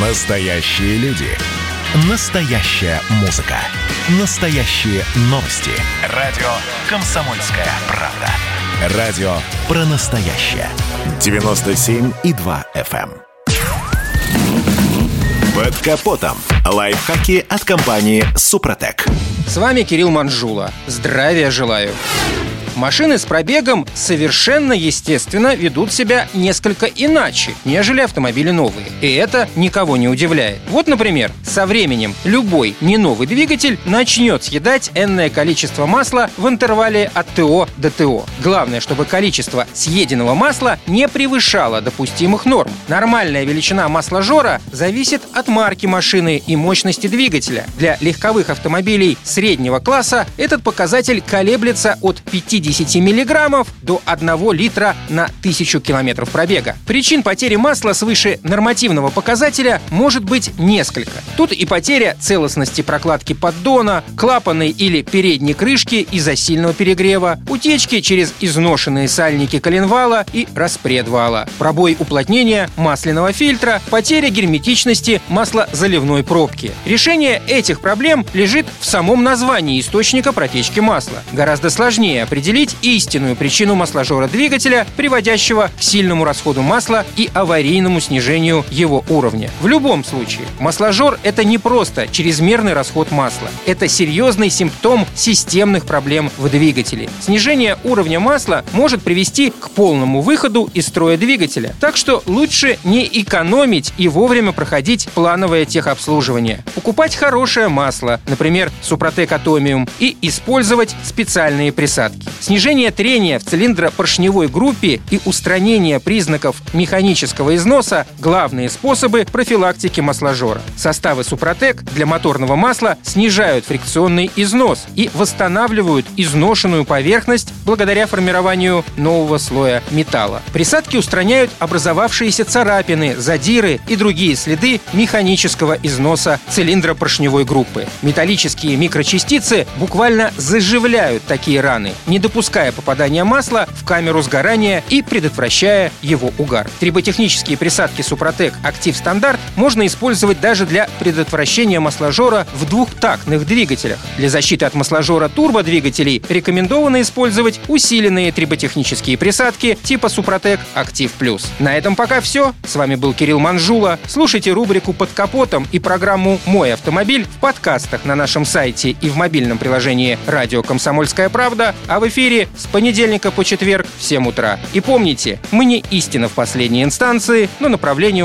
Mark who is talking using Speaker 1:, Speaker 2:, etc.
Speaker 1: Настоящие люди. Настоящая музыка. Настоящие новости. Радио «Комсомольская правда». Радио про настоящее. 97,2 FM. эм. Под капотом. Лайфхаки от компании «Супротек».
Speaker 2: С вами Кирилл Манжула. Здравия желаю. Машины с пробегом совершенно естественно ведут себя несколько иначе, нежели автомобили новые. И это никого не удивляет. Вот, например, со временем любой не новый двигатель начнет съедать энное количество масла в интервале от ТО до ТО. Главное, чтобы количество съеденного масла не превышало допустимых норм. Нормальная величина масложора зависит от марки машины и мощности двигателя. Для легковых автомобилей среднего класса этот показатель колеблется от 50 миллиграммов до 1 литра на 1000 километров пробега. Причин потери масла свыше нормативного показателя может быть несколько. Тут и потеря целостности прокладки поддона, клапанной или передней крышки из-за сильного перегрева, утечки через изношенные сальники коленвала и распредвала, пробой уплотнения масляного фильтра, потеря герметичности маслозаливной пробки. Решение этих проблем лежит в самом названии источника протечки масла. Гораздо сложнее определить истинную причину масложора двигателя, приводящего к сильному расходу масла и аварийному снижению его уровня. В любом случае, масложор – это не просто чрезмерный расход масла. Это серьезный симптом системных проблем в двигателе. Снижение уровня масла может привести к полному выходу из строя двигателя. Так что лучше не экономить и вовремя проходить плановое техобслуживание. Покупать хорошее масло, например, Супротек Атомиум, и использовать специальные присадки. Снижение трения в цилиндропоршневой группе и устранение признаков механического износа – главные способы профилактики масложора. Составы Супротек для моторного масла снижают фрикционный износ и восстанавливают изношенную поверхность благодаря формированию нового слоя металла. Присадки устраняют образовавшиеся царапины, задиры и другие следы механического износа цилиндропоршневой группы. Металлические микрочастицы буквально заживляют такие раны, не допуская попадания масла в камеру сгорания и предотвращая его угар. Триботехнические присадки Супротек Актив Стандарт можно использовать даже для предотвращения масложора в двухтактных двигателях. Для защиты от масложора турбодвигателей рекомендовано использовать усиленные триботехнические присадки типа Супротек Актив Плюс. На этом пока все. С вами был Кирилл Манжула. Слушайте рубрику «Под капотом» и программу «Мой автомобиль» в подкастах на нашем сайте и в мобильном приложении «Радио Комсомольская правда», а в эфире с понедельника по четверг в 7 утра. И помните, мы не истина в последней инстанции, но направление